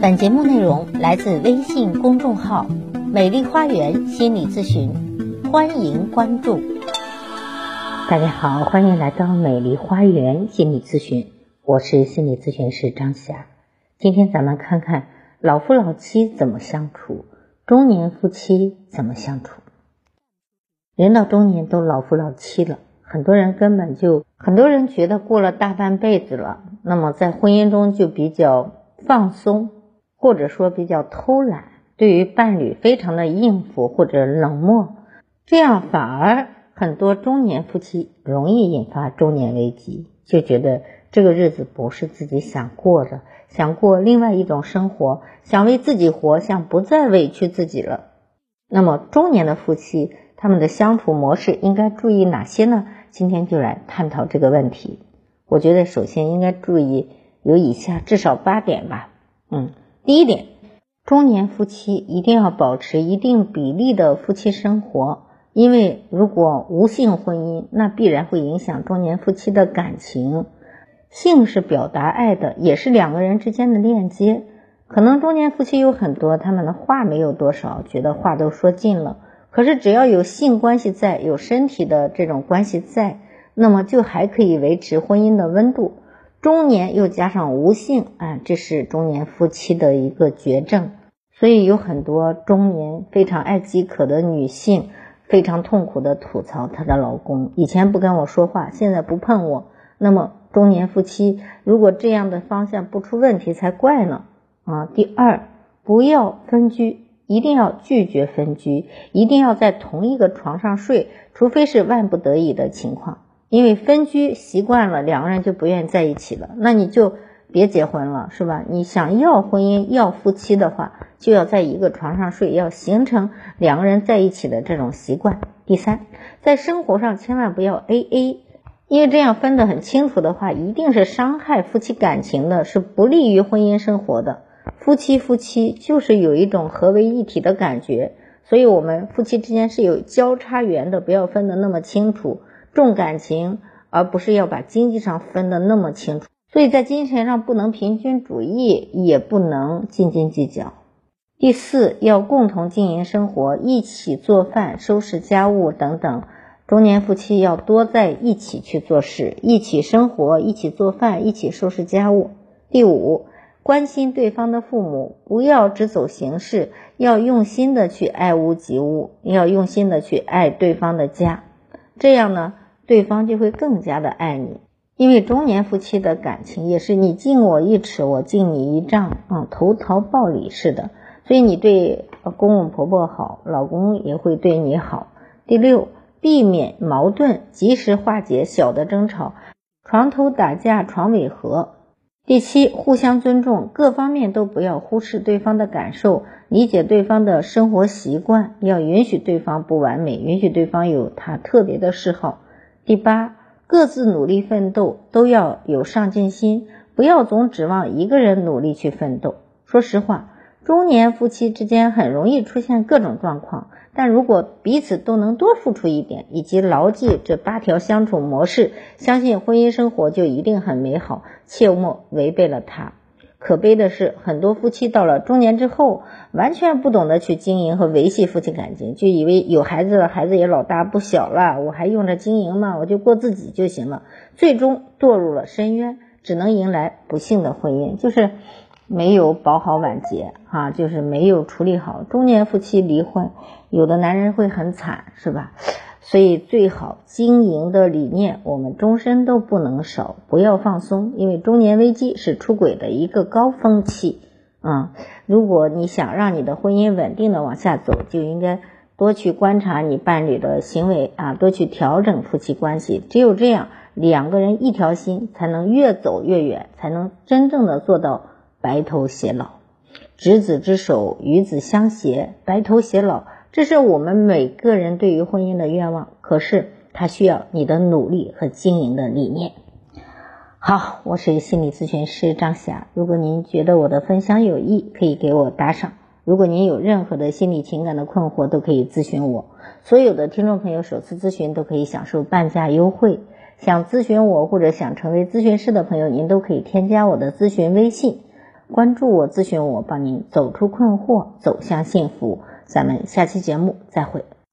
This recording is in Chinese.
本节目内容来自微信公众号“美丽花园心理咨询”，欢迎关注。大家好，欢迎来到美丽花园心理咨询，我是心理咨询师张霞。今天咱们看看老夫老妻怎么相处，中年夫妻怎么相处。人到中年都老夫老妻了，很多人根本就很多人觉得过了大半辈子了，那么在婚姻中就比较放松。或者说比较偷懒，对于伴侣非常的应付或者冷漠，这样反而很多中年夫妻容易引发中年危机，就觉得这个日子不是自己想过的，想过另外一种生活，想为自己活，想不再委屈自己了。那么中年的夫妻他们的相处模式应该注意哪些呢？今天就来探讨这个问题。我觉得首先应该注意有以下至少八点吧，嗯。第一点，中年夫妻一定要保持一定比例的夫妻生活，因为如果无性婚姻，那必然会影响中年夫妻的感情。性是表达爱的，也是两个人之间的链接。可能中年夫妻有很多，他们的话没有多少，觉得话都说尽了。可是只要有性关系在，有身体的这种关系在，那么就还可以维持婚姻的温度。中年又加上无性啊，这是中年夫妻的一个绝症。所以有很多中年非常爱饥渴的女性，非常痛苦的吐槽她的老公以前不跟我说话，现在不碰我。那么中年夫妻如果这样的方向不出问题才怪呢啊！第二，不要分居，一定要拒绝分居，一定要在同一个床上睡，除非是万不得已的情况。因为分居习惯了，两个人就不愿意在一起了，那你就别结婚了，是吧？你想要婚姻、要夫妻的话，就要在一个床上睡，要形成两个人在一起的这种习惯。第三，在生活上千万不要 A A，因为这样分得很清楚的话，一定是伤害夫妻感情的，是不利于婚姻生活的。夫妻夫妻就是有一种合为一体的感觉，所以我们夫妻之间是有交叉缘的，不要分得那么清楚。重感情，而不是要把经济上分得那么清楚，所以在金钱上不能平均主义，也不能斤斤计较。第四，要共同经营生活，一起做饭、收拾家务等等。中年夫妻要多在一起去做事，一起生活，一起做饭，一起收拾家务。第五，关心对方的父母，不要只走形式，要用心的去爱屋及乌，要用心的去爱对方的家。这样呢，对方就会更加的爱你，因为中年夫妻的感情也是你敬我一尺，我敬你一丈，啊，投桃报李似的。所以你对公公婆婆好，老公也会对你好。第六，避免矛盾，及时化解小的争吵，床头打架床尾和。第七，互相尊重，各方面都不要忽视对方的感受，理解对方的生活习惯，要允许对方不完美，允许对方有他特别的嗜好。第八，各自努力奋斗，都要有上进心，不要总指望一个人努力去奋斗。说实话。中年夫妻之间很容易出现各种状况，但如果彼此都能多付出一点，以及牢记这八条相处模式，相信婚姻生活就一定很美好，切莫违背了它。可悲的是，很多夫妻到了中年之后，完全不懂得去经营和维系夫妻感情，就以为有孩子了，孩子也老大不小了，我还用着经营吗？我就过自己就行了，最终堕入了深渊，只能迎来不幸的婚姻，就是。没有保好晚节，哈，就是没有处理好。中年夫妻离婚，有的男人会很惨，是吧？所以最好经营的理念，我们终身都不能少，不要放松，因为中年危机是出轨的一个高峰期啊。如果你想让你的婚姻稳定的往下走，就应该多去观察你伴侣的行为啊，多去调整夫妻关系。只有这样，两个人一条心，才能越走越远，才能真正的做到。白头偕老，执子之手，与子相携，白头偕老，这是我们每个人对于婚姻的愿望。可是，它需要你的努力和经营的理念。好，我是心理咨询师张霞。如果您觉得我的分享有益，可以给我打赏。如果您有任何的心理情感的困惑，都可以咨询我。所有的听众朋友，首次咨询都可以享受半价优惠。想咨询我或者想成为咨询师的朋友，您都可以添加我的咨询微信。关注我，咨询我，帮您走出困惑，走向幸福。咱们下期节目再会。